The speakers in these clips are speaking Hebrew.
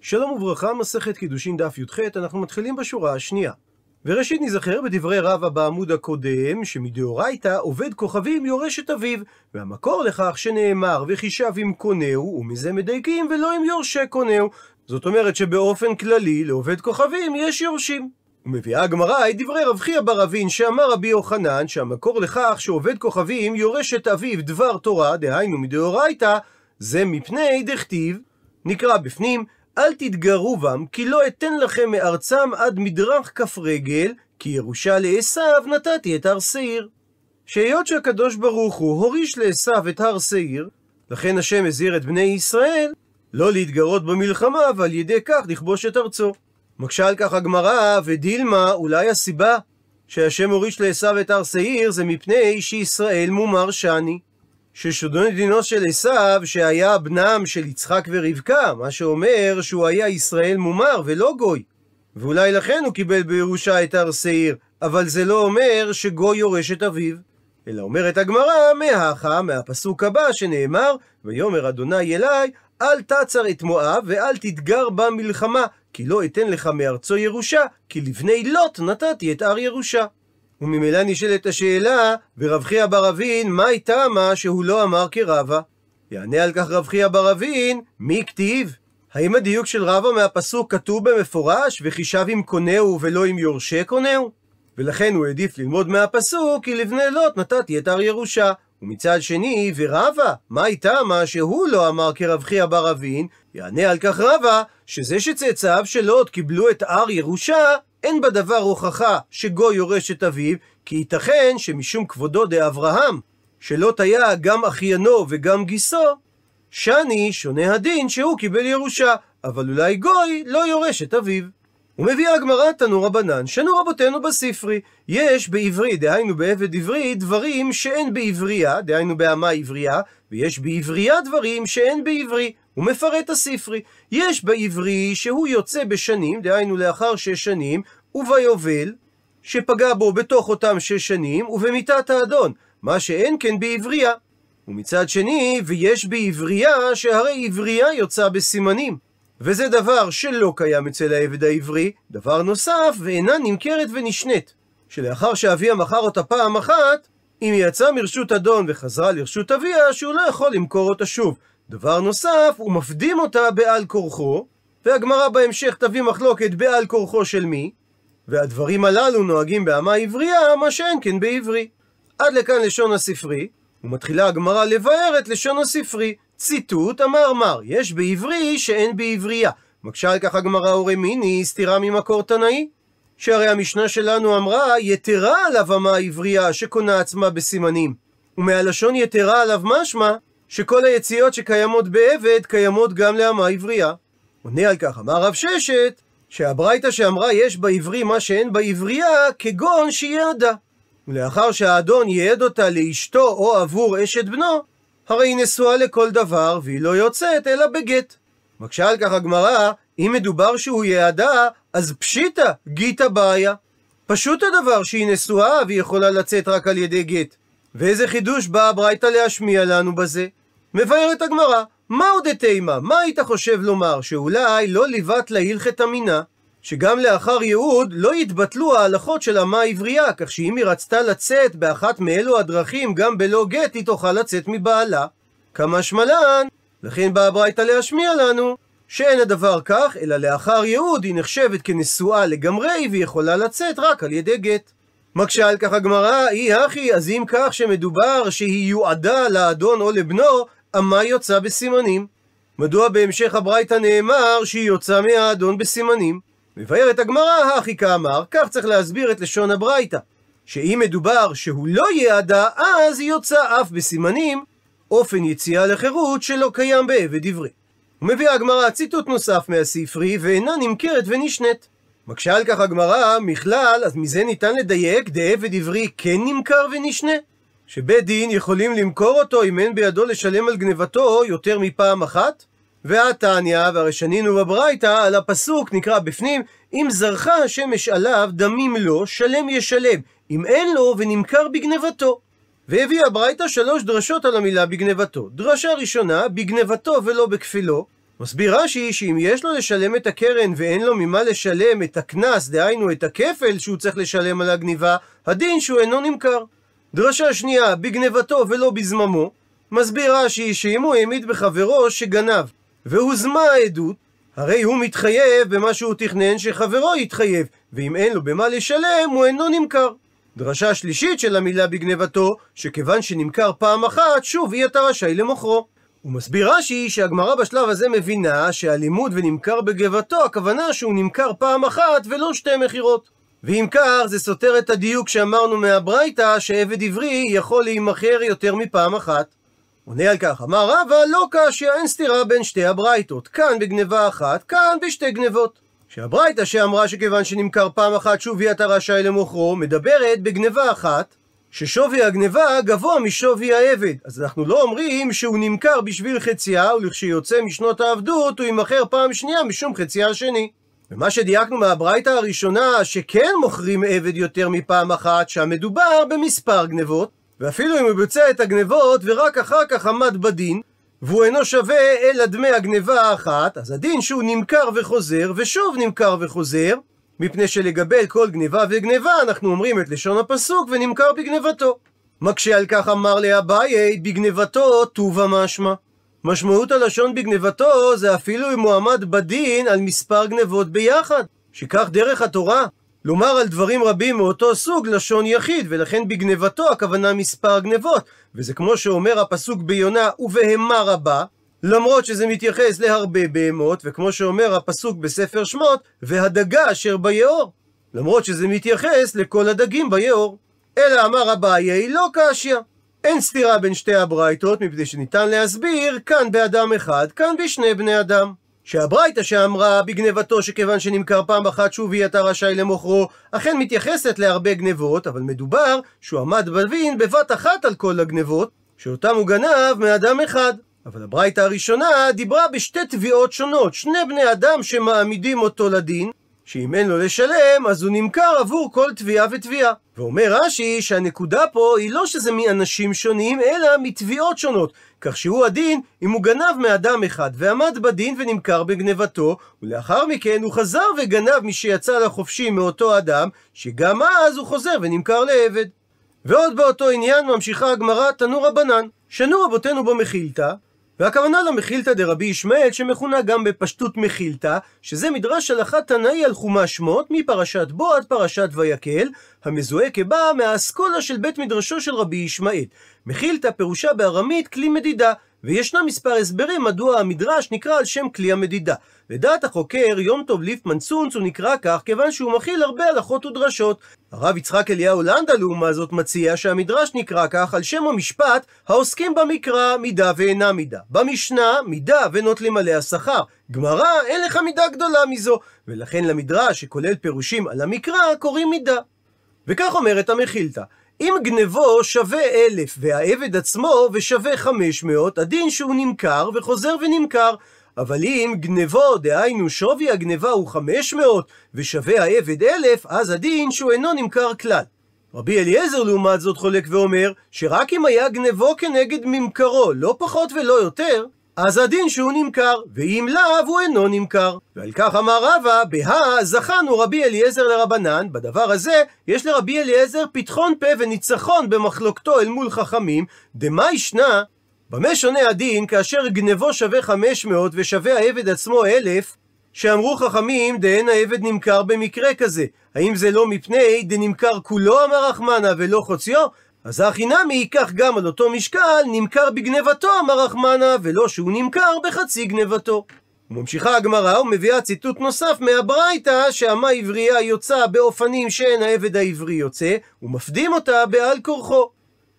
שלום וברכה, מסכת קידושין דף י"ח, אנחנו מתחילים בשורה השנייה. וראשית נזכר בדברי רבא בעמוד הקודם, שמדאורייתא עובד כוכבים יורש את אביו, והמקור לכך שנאמר וחישב עם קונהו, ומזה מדייקים ולא עם יורשי קונהו. זאת אומרת שבאופן כללי לעובד כוכבים יש יורשים. ומביאה הגמרא את דברי רב חייא בר אבין שאמר רבי יוחנן שהמקור לכך שעובד כוכבים יורש את אביו דבר תורה, דהיינו מדאורייתא, זה מפני דכתיב, נקרא בפנים, אל תתגרו בם, כי לא אתן לכם מארצם עד מדרך כף רגל, כי ירושה לעשו נתתי את הר שעיר. שהיות שהקדוש ברוך הוא הוריש לעשו את הר שעיר, לכן השם הזהיר את בני ישראל לא להתגרות במלחמה, ועל ידי כך לכבוש את ארצו. מקשה על כך הגמרא, ודילמה, אולי הסיבה שהשם הוריש לעשו את הר שעיר, זה מפני שישראל מומר שני. דינו של עשיו, שהיה בנם של יצחק ורבקה, מה שאומר שהוא היה ישראל מומר ולא גוי. ואולי לכן הוא קיבל בירושה את הר שעיר, אבל זה לא אומר שגוי יורש את אביו. אלא אומרת הגמרא, מהכה, מהפסוק הבא שנאמר, ויאמר אדוני אליי, אל תצר את מואב ואל תתגר במלחמה, כי לא אתן לך מארצו ירושה, כי לבני לוט נתתי את הר ירושה. וממילא נשאלת השאלה, ורב חייא בר אבין, מה איתה מה שהוא לא אמר כרבה? יענה על כך רב חייא בר אבין, מי כתיב? האם הדיוק של רבא מהפסוק כתוב במפורש, וחישב עם קונהו ולא עם יורשי קונהו? ולכן הוא העדיף ללמוד מהפסוק, כי לבני לוט נתתי את הר ירושה. ומצד שני, ורבא, מה איתה מה שהוא לא אמר כרב חייא בר אבין? יענה על כך רבא, שזה שצאצאיו של לוט קיבלו את הר ירושה, אין בדבר הוכחה שגוי יורש את אביו, כי ייתכן שמשום כבודו דאברהם, שלוט היה גם אחיינו וגם גיסו, שני שונה הדין שהוא קיבל ירושה, אבל אולי גוי לא יורש את אביו. ומביאה הגמרא תנו רבנן, שנו רבותינו בספרי. יש בעברי, דהיינו בעבד עברי, דברים שאין בעברייה, דהיינו באמה עברייה, ויש בעברייה דברים שאין בעברי. הוא מפרט הספרי. יש בעברי שהוא יוצא בשנים, דהיינו לאחר שש שנים, וביובל, שפגע בו בתוך אותם שש שנים, ובמיתת האדון, מה שאין כן בעברייה. ומצד שני, ויש בעברייה, שהרי עברייה יוצא בסימנים. וזה דבר שלא קיים אצל העבד העברי, דבר נוסף, ואינה נמכרת ונשנית. שלאחר שאביה מכר אותה פעם אחת, אם היא יצאה מרשות אדון וחזרה לרשות אביה, שהוא לא יכול למכור אותה שוב. דבר נוסף, הוא מפדים אותה בעל כורחו, והגמרא בהמשך תביא מחלוקת בעל כורחו של מי, והדברים הללו נוהגים באמה עברייה, מה שאין כן בעברי. עד לכאן לשון הספרי, ומתחילה הגמרא לבאר את לשון הספרי. ציטוט אמר מר, יש בעברי שאין בעברייה. מקשה על כך הגמרא הורי מיני, סתירה ממקור תנאי. שהרי המשנה שלנו אמרה, יתרה עליו אמה עברייה שקונה עצמה בסימנים. ומהלשון יתרה עליו משמע, שכל היציאות שקיימות בעבד, קיימות גם לאמה עברייה. עונה על כך, אמר רב ששת, שהברייתא שאמרה יש בעברי מה שאין בעברייה, כגון שיעדה. ולאחר שהאדון ייעד אותה לאשתו או עבור אשת בנו, הרי היא נשואה לכל דבר, והיא לא יוצאת אלא בגט. מקשה על כך הגמרא, אם מדובר שהוא יעדה, אז פשיטא, גיתא בעיה. פשוט הדבר שהיא נשואה והיא יכולה לצאת רק על ידי גט. ואיזה חידוש באה הברייתא להשמיע לנו בזה? מבארת הגמרא, מה עוד אתימה? מה היית חושב לומר? שאולי לא ליבת להלכת אמינה? שגם לאחר ייעוד לא יתבטלו ההלכות של אמה עברייה, כך שאם היא רצתה לצאת באחת מאלו הדרכים גם בלא גט, היא תוכל לצאת מבעלה. כמה שמלן, לכן באה הברייתא להשמיע לנו שאין הדבר כך, אלא לאחר ייעוד היא נחשבת כנשואה לגמרי והיא יכולה לצאת רק על ידי גט. מקשה על כך הגמרא, אי הכי, אז אם כך שמדובר שהיא יועדה לאדון או לבנו, אמה יוצא בסימנים. מדוע בהמשך הברייתא נאמר שהיא יוצא מהאדון בסימנים? מבארת הגמרא, הכי כאמר, כך צריך להסביר את לשון הברייתא. שאם מדובר שהוא לא יעדה, אז היא יוצא אף בסימנים, אופן יציאה לחירות שלא קיים בעבד עברי. ומביאה הגמרא ציטוט נוסף מהספרי, ואינה נמכרת ונשנית. מקשה על כך הגמרא, מכלל, אז מזה ניתן לדייק, דעבד עברי כן נמכר ונשנה. שבית דין יכולים למכור אותו אם אין בידו לשלם על גנבתו יותר מפעם אחת? והתניא, והרי שנינו בברייתא, על הפסוק נקרא בפנים, אם זרחה השמש עליו, דמים לו, שלם ישלם, אם אין לו, ונמכר בגנבתו. והביאה ברייתא שלוש דרשות על המילה בגנבתו. דרשה ראשונה, בגנבתו ולא בכפילו, מסביר רש"י שאם יש לו לשלם את הקרן ואין לו ממה לשלם את הקנס, דהיינו את הכפל שהוא צריך לשלם על הגניבה, הדין שהוא אינו נמכר. דרשה שנייה, בגנבתו ולא בזממו, מסביר רש"י שאם הוא העמיד בחברו שגנב, והוזמה העדות, הרי הוא מתחייב במה שהוא תכנן שחברו יתחייב, ואם אין לו במה לשלם, הוא אינו נמכר. דרשה שלישית של המילה בגנבתו, שכיוון שנמכר פעם אחת, שוב אי אתה רשאי למוכרו. הוא מסביר רש"י שהגמרא בשלב הזה מבינה שהלימוד ונמכר בגבתו, הכוונה שהוא נמכר פעם אחת ולא שתי מכירות. ואם כך, זה סותר את הדיוק שאמרנו מהברייתא, שעבד עברי יכול להימכר יותר מפעם אחת. עונה על כך, אמר רבא, לא קשיא, אין סתירה בין שתי הברייתות, כאן בגניבה אחת, כאן בשתי גנבות. שהברייתא שאמרה שכיוון שנמכר פעם אחת שוב אתה רשאי למוכרו, מדברת בגניבה אחת, ששווי הגניבה גבוה משווי העבד. אז אנחנו לא אומרים שהוא נמכר בשביל חצייה, ולכשיוצא משנות העבדות הוא יימכר פעם שנייה משום חצייה השני. ומה שדייקנו מהברייתא הראשונה, שכן מוכרים עבד יותר מפעם אחת, שהמדובר במספר גנבות, ואפילו אם הוא ביצע את הגנבות ורק אחר כך עמד בדין, והוא אינו שווה אלא דמי הגניבה האחת, אז הדין שהוא נמכר וחוזר, ושוב נמכר וחוזר, מפני שלגבי כל גניבה וגניבה אנחנו אומרים את לשון הפסוק ונמכר בגנבתו. מקשה על כך אמר לאביי, בגנבתו טובה משמע. משמעות הלשון בגנבתו זה אפילו אם הוא עמד בדין על מספר גנבות ביחד, שכך דרך התורה. לומר על דברים רבים מאותו סוג לשון יחיד, ולכן בגנבתו הכוונה מספר גנבות, וזה כמו שאומר הפסוק ביונה ובהמה רבה, למרות שזה מתייחס להרבה בהמות, וכמו שאומר הפסוק בספר שמות, והדגה אשר ביאור, למרות שזה מתייחס לכל הדגים ביאור. אלא אמר אביי לא קשיא. אין סתירה בין שתי הברייתות, מפני שניתן להסביר כאן באדם אחד, כאן בשני בני אדם. שהברייתא שאמרה בגנבתו שכיוון שנמכר פעם אחת שוב היא אתה רשאי למוכרו, אכן מתייחסת להרבה גנבות, אבל מדובר שהוא עמד בדין בבת אחת על כל הגנבות, שאותם הוא גנב מאדם אחד. אבל הברייתא הראשונה דיברה בשתי תביעות שונות, שני בני אדם שמעמידים אותו לדין, שאם אין לו לשלם, אז הוא נמכר עבור כל תביעה ותביעה. ואומר רש"י שהנקודה פה היא לא שזה מאנשים שונים, אלא מתביעות שונות. כך שהוא הדין אם הוא גנב מאדם אחד ועמד בדין ונמכר בגנבתו, ולאחר מכן הוא חזר וגנב מי שיצא לחופשי מאותו אדם, שגם אז הוא חוזר ונמכר לעבד. ועוד באותו עניין ממשיכה הגמרא תנו רבנן. שנו רבותינו במחילתא, והכוונה למחילתא דרבי ישמעאל שמכונה גם בפשטות מחילתא, שזה מדרש הלכה תנאי על חומש שמות מפרשת בו עד פרשת ויקל, המזוהה כבא מהאסכולה של בית מדרשו של רבי ישמעאל. מחילתא פירושה בארמית כלי מדידה, וישנם מספר הסברים מדוע המדרש נקרא על שם כלי המדידה. לדעת החוקר, יום טוב ליפמן צונץ הוא נקרא כך כיוון שהוא מכיל הרבה הלכות ודרשות. הרב יצחק אליהו לנדה לעומת זאת מציע שהמדרש נקרא כך על שם המשפט העוסקים במקרא מידה ואינה מידה. במשנה מידה ונוטלים עליה שכר. גמרא אין לך מידה גדולה מזו, ולכן למדרש שכולל פירושים על המקרא קוראים מידה. וכך אומרת המחילתא אם גנבו שווה אלף והעבד עצמו ושווה חמש מאות, הדין שהוא נמכר וחוזר ונמכר. אבל אם גנבו, דהיינו שווי הגנבה הוא חמש מאות ושווה העבד אלף, אז הדין שהוא אינו נמכר כלל. רבי אליעזר לעומת זאת חולק ואומר, שרק אם היה גנבו כנגד ממכרו, לא פחות ולא יותר, אז הדין שהוא נמכר, ואם לאו הוא אינו נמכר. ועל כך אמר רבא, בהא זכנו רבי אליעזר לרבנן, בדבר הזה יש לרבי אליעזר פתחון פה וניצחון במחלוקתו אל מול חכמים, דמה ישנה, במה שונה הדין כאשר גנבו שווה 500 ושווה העבד עצמו אלף, שאמרו חכמים דהן העבד נמכר במקרה כזה, האם זה לא מפני דנמכר כולו אמר רחמנה ולא חוציו? אז הכי נמי ייקח גם על אותו משקל, נמכר בגנבתו, אמר רחמנה, ולא שהוא נמכר בחצי גנבתו. וממשיכה הגמרא ומביאה ציטוט נוסף מהברייתא שאמה עברייה יוצא באופנים שאין העבד העברי יוצא, ומפדים אותה בעל כורחו.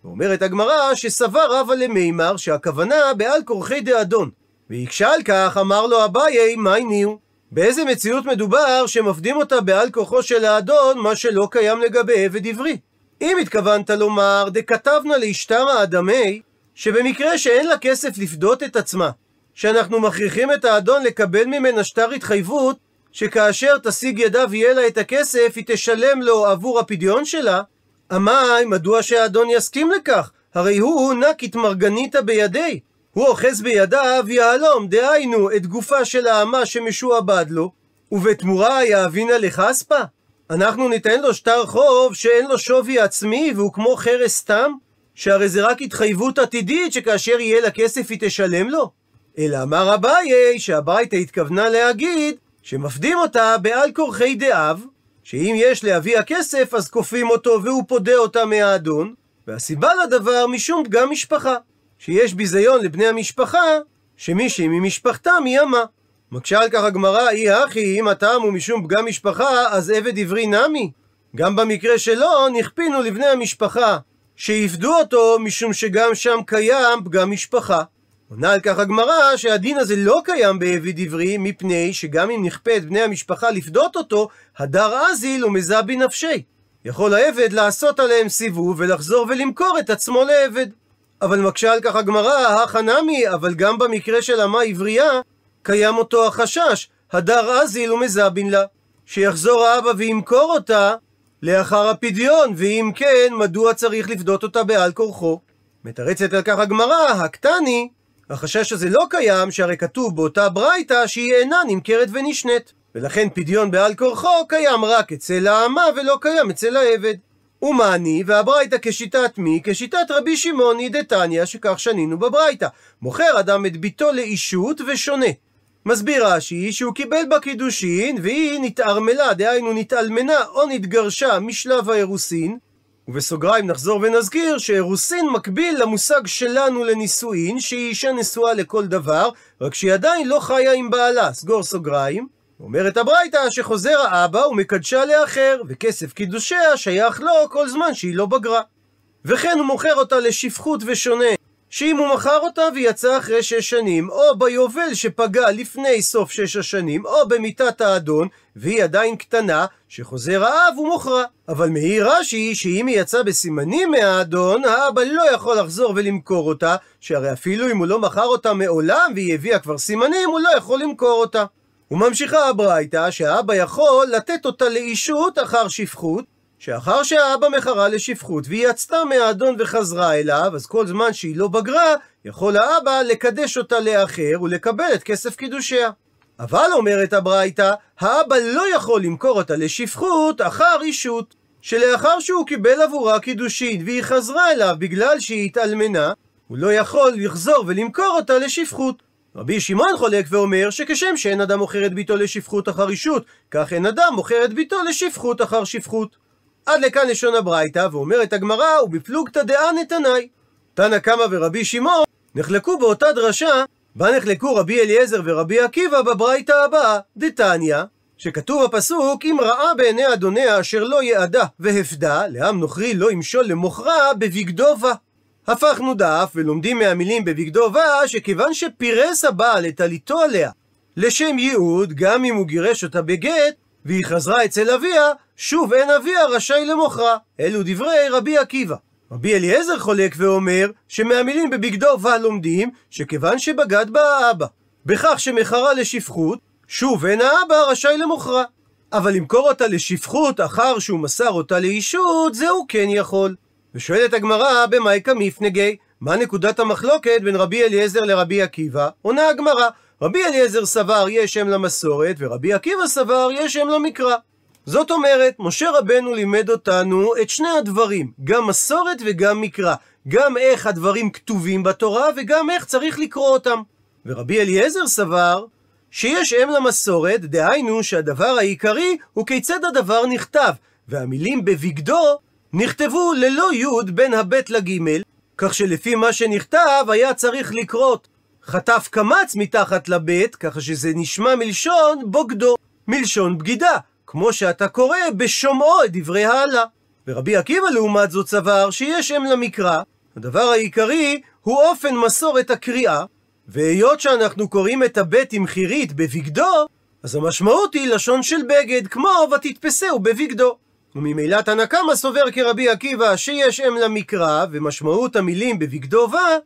ואומרת הגמרא שסבר רבא למימר שהכוונה בעל כורחי דאדון. והקשה על כך אמר לו אביי מי ניהו? באיזה מציאות מדובר שמפדים אותה בעל כורחו של האדון מה שלא קיים לגבי עבד עברי? אם התכוונת לומר דכתבנה לאשתרא אדמי, שבמקרה שאין לה כסף לפדות את עצמה, שאנחנו מכריחים את האדון לקבל ממנה שטר התחייבות, שכאשר תשיג ידה ויהיה לה את הכסף, היא תשלם לו עבור הפדיון שלה, אמי, מדוע שהאדון יסכים לכך? הרי הוא נקית מרגניתא בידי. הוא אוחז בידיו יהלום, דהיינו, את גופה של האמה שמשועבד לו, ובתמורה יאבינה לכספה? אנחנו ניתן לו שטר חוב שאין לו שווי עצמי והוא כמו חרס סתם? שהרי זה רק התחייבות עתידית שכאשר יהיה לה כסף היא תשלם לו? אלא אמר אביי שהברייתא התכוונה להגיד שמפדים אותה בעל כורחי דאב, שאם יש לאבי הכסף אז כופים אותו והוא פודה אותה מהאדון, והסיבה לדבר משום פגם משפחה, שיש ביזיון לבני המשפחה, שמישהי ממשפחתם היא אמה. מקשה על כך הגמרא, אי הכי, אם הטעם הוא משום פגם משפחה, אז עבד עברי נמי. גם במקרה שלו, נכפינו לבני המשפחה, שיפדו אותו, משום שגם שם קיים פגם משפחה. עונה על כך הגמרא שהדין הזה לא קיים בעבד עברי, מפני שגם אם נכפה את בני המשפחה לפדות אותו, הדר אזיל ומזע בנפשי. יכול העבד לעשות עליהם סיבוב ולחזור ולמכור את עצמו לעבד. אבל מקשה על כך הגמרא, החנמי, אבל גם במקרה של אמה עברייה, קיים אותו החשש, הדר אזיל ומזבין לה, שיחזור האבא וימכור אותה לאחר הפדיון, ואם כן, מדוע צריך לפדות אותה בעל כורחו? מתרצת על כך הגמרא, הקטני, החשש הזה לא קיים, שהרי כתוב באותה ברייתא שהיא אינה נמכרת ונשנית. ולכן פדיון בעל כורחו קיים רק אצל האמה ולא קיים אצל העבד. ומעני, והברייתא כשיטת מי? כשיטת רבי שמעוני דתניא, שכך שנינו בברייתא. מוכר אדם את ביתו לאישות ושונה. מסביר רש"י שהוא קיבל בה קידושין והיא נתערמלה, דהיינו נתאלמנה או נתגרשה משלב האירוסין. ובסוגריים נחזור ונזכיר שאירוסין מקביל למושג שלנו לנישואין, שהיא אישה נשואה לכל דבר, רק שהיא עדיין לא חיה עם בעלה, סגור סוגריים. אומרת הברייתא שחוזר האבא ומקדשה לאחר, וכסף קידושיה שייך לו כל זמן שהיא לא בגרה. וכן הוא מוכר אותה לשפחות ושונה, שאם הוא מכר אותה ויצא אחרי שש שנים, או ביובל שפגע לפני סוף שש השנים, או במיתת האדון, והיא עדיין קטנה, שחוזר האב ומוכרה. אבל מעיר רש"י שאם היא יצאה בסימנים מהאדון, האבא לא יכול לחזור ולמכור אותה, שהרי אפילו אם הוא לא מכר אותה מעולם והיא הביאה כבר סימנים, הוא לא יכול למכור אותה. וממשיכה הברייתא שהאבא יכול לתת אותה לאישות אחר שפחות, שאחר שהאבא מכרה לשפחות והיא יצתה מהאדון וחזרה אליו, אז כל זמן שהיא לא בגרה, יכול האבא לקדש אותה לאחר ולקבל את כסף קידושיה. אבל אומרת הברייתא, האבא לא יכול למכור אותה לשפחות אחר אישות, שלאחר שהוא קיבל עבורה קידושין והיא חזרה אליו בגלל שהיא התאלמנה, הוא לא יכול לחזור ולמכור אותה לשפחות. רבי שמעון חולק ואומר שכשם שאין אדם מוכר את ביתו לשפחות אחר אישות, כך אין אדם מוכר את ביתו לשפחות אחר שפחות. עד לכאן לשון הברייתא, ואומרת הגמרא, ובפלוגתא דעה נתנאי. תנא קמא ורבי שמעון נחלקו באותה דרשה, בה נחלקו רבי אליעזר ורבי עקיבא בברייתא הבאה, דתניא, שכתוב בפסוק, אם ראה בעיני אדוניה אשר לא יעדה והפדה, לעם נוכרי לא ימשול למוכרה בבגדו בה. הפכנו דף ולומדים מהמילים בבגדו בה, שכיוון שפירס הבעל את עליתו עליה לשם ייעוד, גם אם הוא גירש אותה בגט, והיא חזרה אצל אביה, שוב אין אביה רשאי למוכרה. אלו דברי רבי עקיבא. רבי אליעזר חולק ואומר שמהמילים בבגדו בה לומדים שכיוון שבגד בה האבא בכך שמכרה לשפחות, שוב אין האבא רשאי למוכרה. אבל למכור אותה לשפחות אחר שהוא מסר אותה לאישות, זה הוא כן יכול. ושואלת הגמרא במאי כמיפנגי, מה נקודת המחלוקת בין רבי אליעזר לרבי עקיבא? עונה הגמרא, רבי אליעזר סבר יש שם למסורת, ורבי עקיבא סבר יש שם למקרא. זאת אומרת, משה רבנו לימד אותנו את שני הדברים, גם מסורת וגם מקרא. גם איך הדברים כתובים בתורה, וגם איך צריך לקרוא אותם. ורבי אליעזר סבר שיש אם למסורת, דהיינו שהדבר העיקרי הוא כיצד הדבר נכתב, והמילים בבגדו נכתבו ללא י' בין הב' לג', כך שלפי מה שנכתב היה צריך לקרות חטף קמץ מתחת לבית, ככה שזה נשמע מלשון בוגדו, מלשון בגידה, כמו שאתה קורא בשומעו את דברי העלה. ורבי עקיבא לעומת זאת סבר שיש אם למקרא, הדבר העיקרי הוא אופן מסורת הקריאה, והיות שאנחנו קוראים את הבית עם חירית בבגדו, אז המשמעות היא לשון של בגד, כמו ותתפסהו בבגדו. וממילא תנא קמא סובר כרבי עקיבא שיש אם למקרא, ומשמעות המילים בבגדו בה,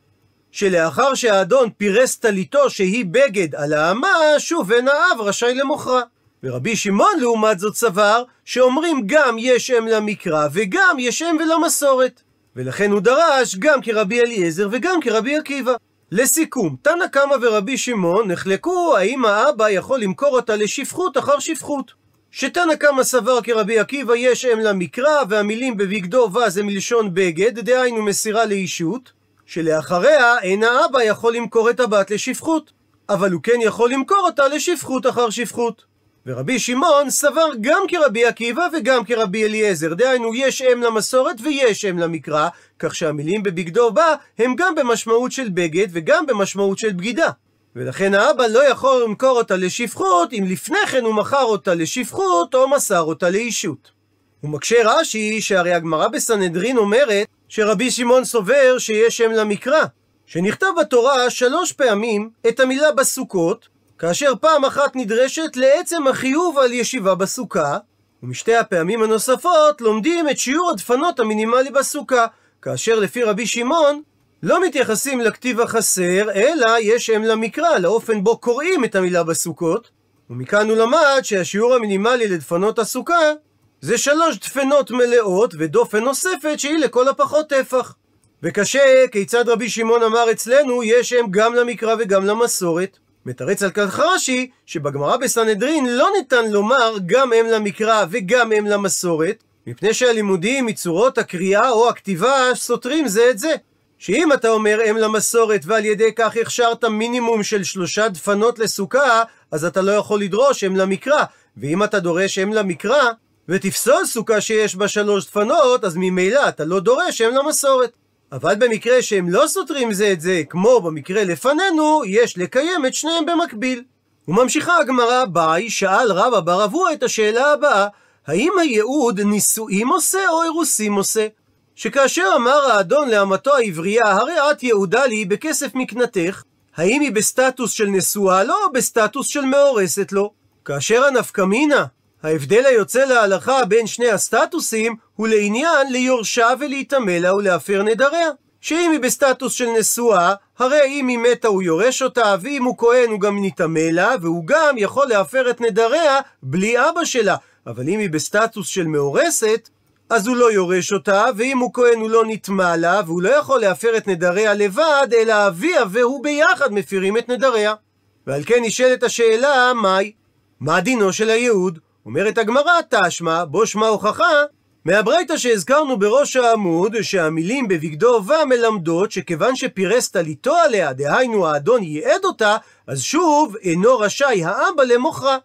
שלאחר שהאדון פירס טליתו שהיא בגד על האמה, שוב אין האב רשאי למוכרה. ורבי שמעון לעומת זאת סבר, שאומרים גם יש אם למקרא וגם יש אם ולמסורת. ולכן הוא דרש גם כרבי אליעזר וגם כרבי עקיבא. לסיכום, תנא קמא ורבי שמעון נחלקו האם האבא יכול למכור אותה לשפחות אחר שפחות. שתנא קמא סבר כרבי עקיבא יש אם למקרא, והמילים בבגדו ו זה מלשון בגד, דהיינו מסירה לאישות, שלאחריה אין האבא יכול למכור את הבת לשפחות, אבל הוא כן יכול למכור אותה לשפחות אחר שפחות. ורבי שמעון סבר גם כרבי עקיבא וגם כרבי אליעזר, דהיינו יש אם למסורת ויש אם למקרא, כך שהמילים בבגדו בא הם גם במשמעות של בגד וגם במשמעות של בגידה. ולכן האבא לא יכול למכור אותה לשפחות אם לפני כן הוא מכר אותה לשפחות או מסר אותה לאישות. הוא מקשה רש"י שהרי הגמרא בסנהדרין אומרת שרבי שמעון סובר שיש שם למקרא, שנכתב בתורה שלוש פעמים את המילה בסוכות, כאשר פעם אחת נדרשת לעצם החיוב על ישיבה בסוכה, ומשתי הפעמים הנוספות לומדים את שיעור הדפנות המינימלי בסוכה, כאשר לפי רבי שמעון לא מתייחסים לכתיב החסר, אלא יש שם למקרא, לאופן בו קוראים את המילה בסוכות, ומכאן הוא למד שהשיעור המינימלי לדפנות הסוכה זה שלוש דפנות מלאות ודופן נוספת שהיא לכל הפחות טפח. וקשה, כיצד רבי שמעון אמר אצלנו, יש שם גם למקרא וגם למסורת. מתרץ על כך רש"י, שבגמרא בסנהדרין לא ניתן לומר גם אם למקרא וגם אם למסורת, מפני שהלימודים מצורות הקריאה או הכתיבה סותרים זה את זה. שאם אתה אומר אם למסורת ועל ידי כך הכשרת מינימום של שלושה דפנות לסוכה, אז אתה לא יכול לדרוש אם למקרא. ואם אתה דורש אם למקרא, ותפסול סוכה שיש בה שלוש דפנות, אז ממילא אתה לא דורש אם למסורת. אבל במקרה שהם לא סותרים זה את זה, כמו במקרה לפנינו, יש לקיים את שניהם במקביל. וממשיכה הגמרא ביי, שאל רבא בר אבוה את השאלה הבאה, האם הייעוד נישואים עושה או אירוסים עושה? שכאשר אמר האדון לאמתו העברייה, הרי את יעודה לי בכסף מקנתך, האם היא בסטטוס של נשואה לו או בסטטוס של מאורסת לו? כאשר הנפקמינה, ההבדל היוצא להלכה בין שני הסטטוסים הוא לעניין ליורשה ולהיטמא לה ולהפר נדריה. שאם היא בסטטוס של נשואה, הרי אם היא מתה הוא יורש אותה, ואם הוא כהן הוא גם נטמא לה, והוא גם יכול להפר את נדריה בלי אבא שלה. אבל אם היא בסטטוס של מאורסת, אז הוא לא יורש אותה, ואם הוא כהן הוא לא נטמע לה, והוא לא יכול להפר את נדריה לבד, אלא אביה והוא ביחד מפירים את נדריה. ועל כן נשאלת השאלה, מהי? מה דינו של הייעוד? אומרת הגמרא, תשמע, בו שמע הוכחה, מהברייתא שהזכרנו בראש העמוד, שהמילים בבגדו ו מלמדות שכיוון שפירס טליתו עליה, דהיינו האדון ייעד אותה, אז שוב אינו רשאי האבא למוכרה.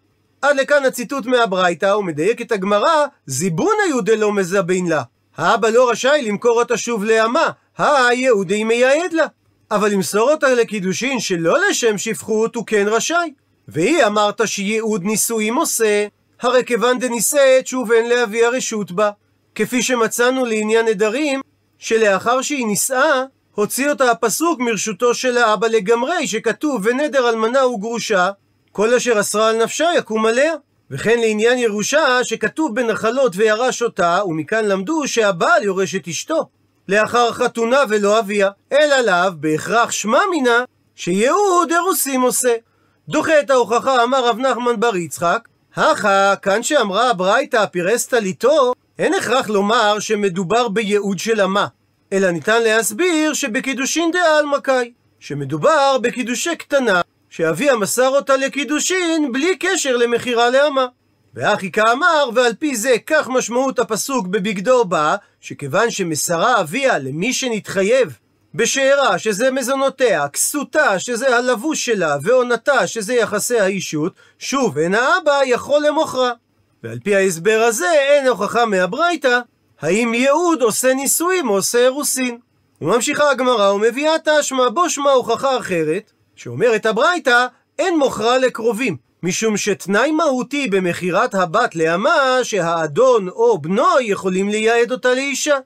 עד לכאן הציטוט מהברייתא, ומדייק הגמרא, זיבונא יהודה לא מזבין לה. האבא לא רשאי למכור אותה שוב לאמה, היהודי מייעד לה. אבל למסור אותה לקידושין שלא לשם שפחות, הוא כן רשאי. והיא אמרת שייעוד נישואים עושה, הרי כיוון דנישאת שוב אין לאבי הרשות בה. כפי שמצאנו לעניין נדרים, שלאחר שהיא נישאה, הוציא אותה הפסוק מרשותו של האבא לגמרי, שכתוב ונדר אלמנה וגרושה, כל אשר אסרה על נפשה יקום עליה. וכן לעניין ירושה, שכתוב בנחלות וירש אותה, ומכאן למדו שהבעל יורש את אשתו. לאחר חתונה ולא אביה, אלא לאו בהכרח שמע מינה, שיהוד אירוסים עושה. דוחה את ההוכחה אמר רב נחמן בר יצחק, הכה, כאן שאמרה הברייתא פירס טליתו, אין הכרח לומר שמדובר בייעוד של אמה, אלא ניתן להסביר שבקידושין דעלמא קאי, שמדובר בקידושי קטנה, שאביה מסר אותה לקידושין בלי קשר למכירה לאמה. ואחי כאמר, ועל פי זה כך משמעות הפסוק בבגדו בא, שכיוון שמסרה אביה למי שנתחייב בשארה, שזה מזונותיה, כסותה, שזה הלבוש שלה, ועונתה, שזה יחסי האישות, שוב, אין האבא יכול למוכרה. ועל פי ההסבר הזה, אין הוכחה מהברייתא, האם יהוד עושה נישואים או עושה אירוסין. וממשיכה הגמרא ומביאה האשמה, בו שמה הוכחה אחרת, שאומרת הברייתא, אין מוכרה לקרובים, משום שתנאי מהותי במכירת הבת לאמה, שהאדון או בנו יכולים לייעד אותה לאישה.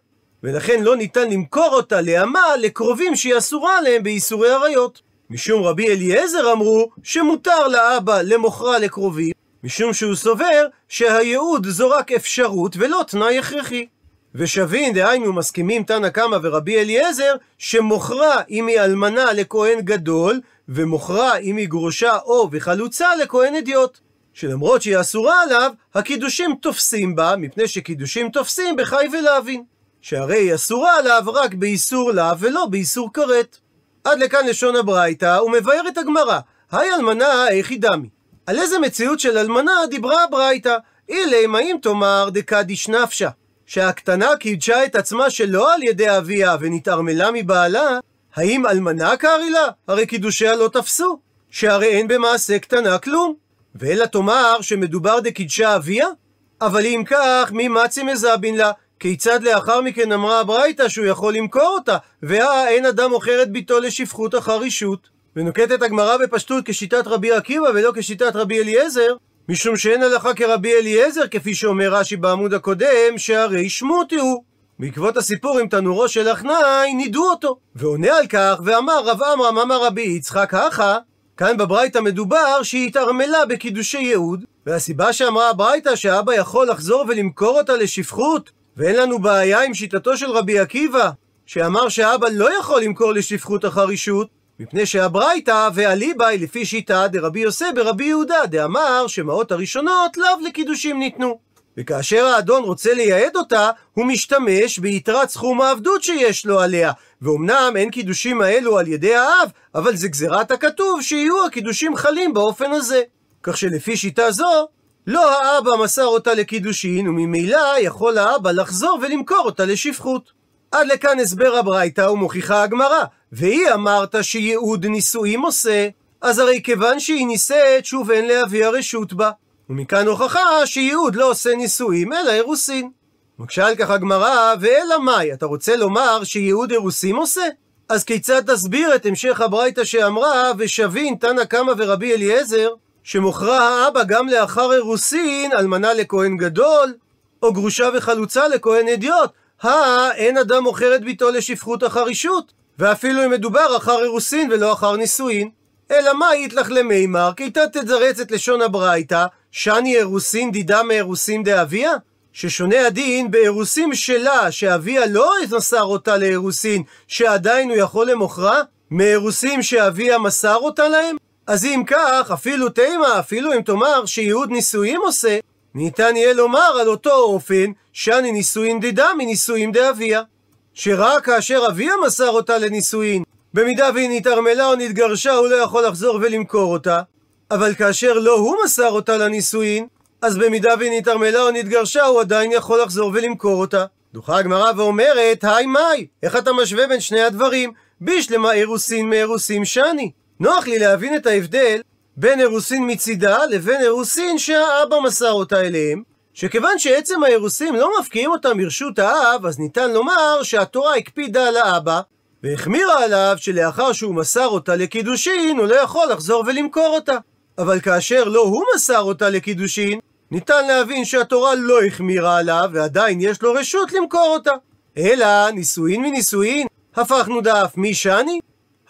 ולכן לא ניתן למכור אותה לאמה לקרובים שהיא אסורה עליהם באיסורי עריות. משום רבי אליעזר אמרו שמותר לאבא למוכרה לקרובים, משום שהוא סובר שהייעוד זו רק אפשרות ולא תנאי הכרחי. ושבין, דהיינו מסכימים תנא קמא ורבי אליעזר, שמוכרה אם היא אלמנה לכהן גדול, ומוכרה אם היא גרושה או וחלוצה לכהן אדיוט. שלמרות שהיא אסורה עליו, הקידושים תופסים בה, מפני שקידושים תופסים בחי ולהבין. שהרי היא אסורה עליו רק באיסור לה ולא באיסור כרת. עד לכאן לשון הברייתא, ומבאר את הגמרא. היי אלמנה איכי דמי. על איזה מציאות של אלמנה דיברה הברייתא? אילם האם תאמר דקדיש נפשה, שהקטנה קידשה את עצמה שלא על ידי אביה ונתערמלה מבעלה, האם אלמנה קרעי לה? הרי קידושיה לא תפסו, שהרי אין במעשה קטנה כלום. ואלא תאמר שמדובר דקידשה אביה? אבל אם כך, מי מצי מזבין לה? כיצד לאחר מכן אמרה הברייתא שהוא יכול למכור אותה, והא אין אדם מוכר את ביתו לשפחות אחר רשות. ונוקטת הגמרא בפשטות כשיטת רבי עקיבא ולא כשיטת רבי אליעזר, משום שאין הלכה כרבי אליעזר, כפי שאומר רש"י בעמוד הקודם, שהרי שמותי הוא. בעקבות הסיפור עם תנורו של אחנאי, נידו אותו. ועונה על כך, ואמר רב עמרם אמר רבי יצחק הכה, כאן בברייתא מדובר שהיא התערמלה בקידושי יהוד, והסיבה שאמרה הברייתא שאבא יכול לחזור ולמכור אותה לשפחות, ואין לנו בעיה עם שיטתו של רבי עקיבא, שאמר שאבא לא יכול למכור לשפחות אחר אישות, מפני שהברייתא והליבאי לפי שיטה דרבי יוסי ברבי יהודה, דאמר שמעות הראשונות לאו לקידושים ניתנו. וכאשר האדון רוצה לייעד אותה, הוא משתמש ביתרת סכום העבדות שיש לו עליה. ואומנם אין קידושים האלו על ידי האב, אבל זה גזירת הכתוב שיהיו הקידושים חלים באופן הזה. כך שלפי שיטה זו, לא האבא מסר אותה לקידושין, וממילא יכול האבא לחזור ולמכור אותה לשפחות. עד לכאן הסבר הברייתא ומוכיחה הגמרא. והיא אמרת שייעוד נישואים עושה, אז הרי כיוון שהיא נישאת, שוב אין לאבי הרשות בה. ומכאן הוכחה שייעוד לא עושה נישואים, אלא אירוסין. מקשה על כך הגמרא, ואלא מאי, אתה רוצה לומר שייעוד אירוסים עושה? אז כיצד תסביר את המשך הברייתא שאמרה, ושבין תנא קמא ורבי אליעזר, שמוכרה האבא גם לאחר אירוסין, אלמנה לכהן גדול, או גרושה וחלוצה לכהן אדיוט, הא, אין אדם מוכר את ביתו לשפחות אחר אישות, ואפילו אם מדובר אחר אירוסין ולא אחר נישואין. אלא מה יתלך למימר? כיתת תזרץ את לשון הברייתא, שני אירוסין דידה מאירוסין דאביה? ששונה הדין באירוסין שלה, שאביה לא מסר אותה לאירוסין, שעדיין הוא יכול למוכרה, מאירוסין שאביה מסר אותה להם? אז אם כך, אפילו תימה, אפילו אם תאמר שייעוד נישואים עושה, ניתן יהיה לומר על אותו אופן, שאני נישואין דידה מנישואין דאביה. שרק כאשר אביה מסר אותה לנישואין, במידה והיא נתערמלה או נתגרשה, הוא לא יכול לחזור ולמכור אותה. אבל כאשר לא הוא מסר אותה לנישואין, אז במידה והיא נתערמלה או נתגרשה, הוא עדיין יכול לחזור ולמכור אותה. דוחה הגמרא ואומרת, היי מאי, איך אתה משווה בין שני הדברים? בישלמה אירוסין מאירוסין שני. נוח לי להבין את ההבדל בין אירוסין מצידה לבין אירוסין שהאבא מסר אותה אליהם, שכיוון שעצם האירוסין לא מפקיעים אותם ברשות האב, אז ניתן לומר שהתורה הקפידה על האבא, והחמירה עליו שלאחר שהוא מסר אותה לקידושין, הוא לא יכול לחזור ולמכור אותה. אבל כאשר לא הוא מסר אותה לקידושין, ניתן להבין שהתורה לא החמירה עליו, ועדיין יש לו רשות למכור אותה. אלא נישואין מנישואין, הפכנו דף מי שני?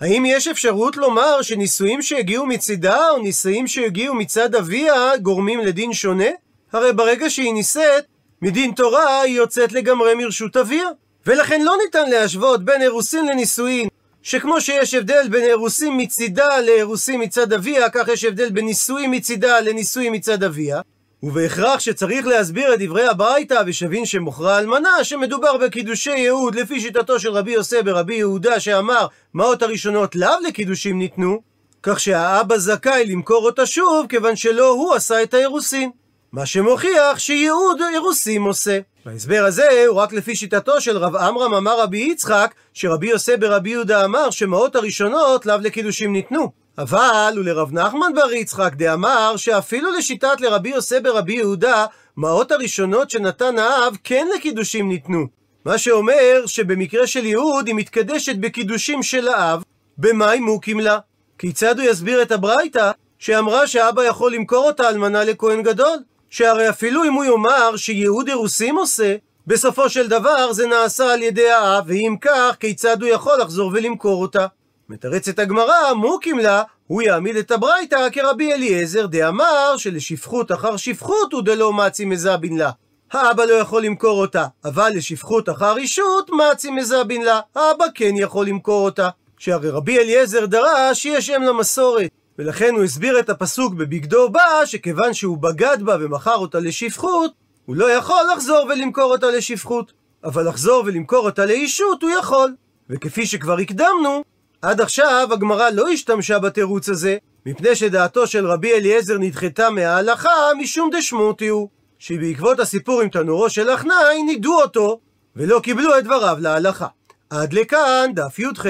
האם יש אפשרות לומר שנישואים שהגיעו מצידה או נישואים שהגיעו מצד אביה גורמים לדין שונה? הרי ברגע שהיא נישאת, מדין תורה היא יוצאת לגמרי מרשות אביה. ולכן לא ניתן להשוות בין אירוסין לנישואין, שכמו שיש הבדל בין אירוסין מצידה לאירוסין מצד אביה, כך יש הבדל בין נישואים מצידה לנישואים מצד אביה. ובהכרח שצריך להסביר את דברי הברייתא ושבין שמוכרה אלמנה שמדובר בקידושי יהוד לפי שיטתו של רבי יוסי ברבי יהודה שאמר מעות הראשונות לאו לקידושים ניתנו כך שהאבא זכאי למכור אותה שוב כיוון שלא הוא עשה את האירוסין. מה שמוכיח שיהוד אירוסים עושה. ההסבר הזה הוא רק לפי שיטתו של רב עמרם אמר רבי יצחק שרבי יוסי ברבי יהודה אמר שמעות הראשונות לאו לקידושים ניתנו אבל ולרב נחמן בר יצחק דאמר שאפילו לשיטת לרבי יוסי ברבי יהודה, מעות הראשונות שנתן האב כן לקידושים ניתנו. מה שאומר שבמקרה של יהוד היא מתקדשת בקידושים של האב, במאי מוקים לה. כיצד הוא יסביר את הברייתא שאמרה שאבא יכול למכור אותה אלמנה לכהן גדול? שהרי אפילו אם הוא יאמר שיהוד אירוסים עושה, בסופו של דבר זה נעשה על ידי האב, ואם כך, כיצד הוא יכול לחזור ולמכור אותה? מתרצת הגמרא, מוקים לה, הוא יעמיד את הברייתא כרבי אליעזר דאמר שלשפחות אחר שפחות הוא דלא מצי מזבין לה. האבא לא יכול למכור אותה, אבל לשפחות אחר אישות מצי מזבין לה. האבא כן יכול למכור אותה. שהרי רבי אליעזר דרש שיש אם למסורת. ולכן הוא הסביר את הפסוק בבגדו בא, שכיוון שהוא בגד בה ומכר אותה לשפחות, הוא לא יכול לחזור ולמכור אותה לשפחות. אבל לחזור ולמכור אותה לאישות הוא יכול. וכפי שכבר הקדמנו, עד עכשיו הגמרא לא השתמשה בתירוץ הזה, מפני שדעתו של רבי אליעזר נדחתה מההלכה משום דשמוטי הוא, שבעקבות הסיפור עם תנורו של אחנאי נידו אותו, ולא קיבלו את דבריו להלכה. עד לכאן דף י"ח.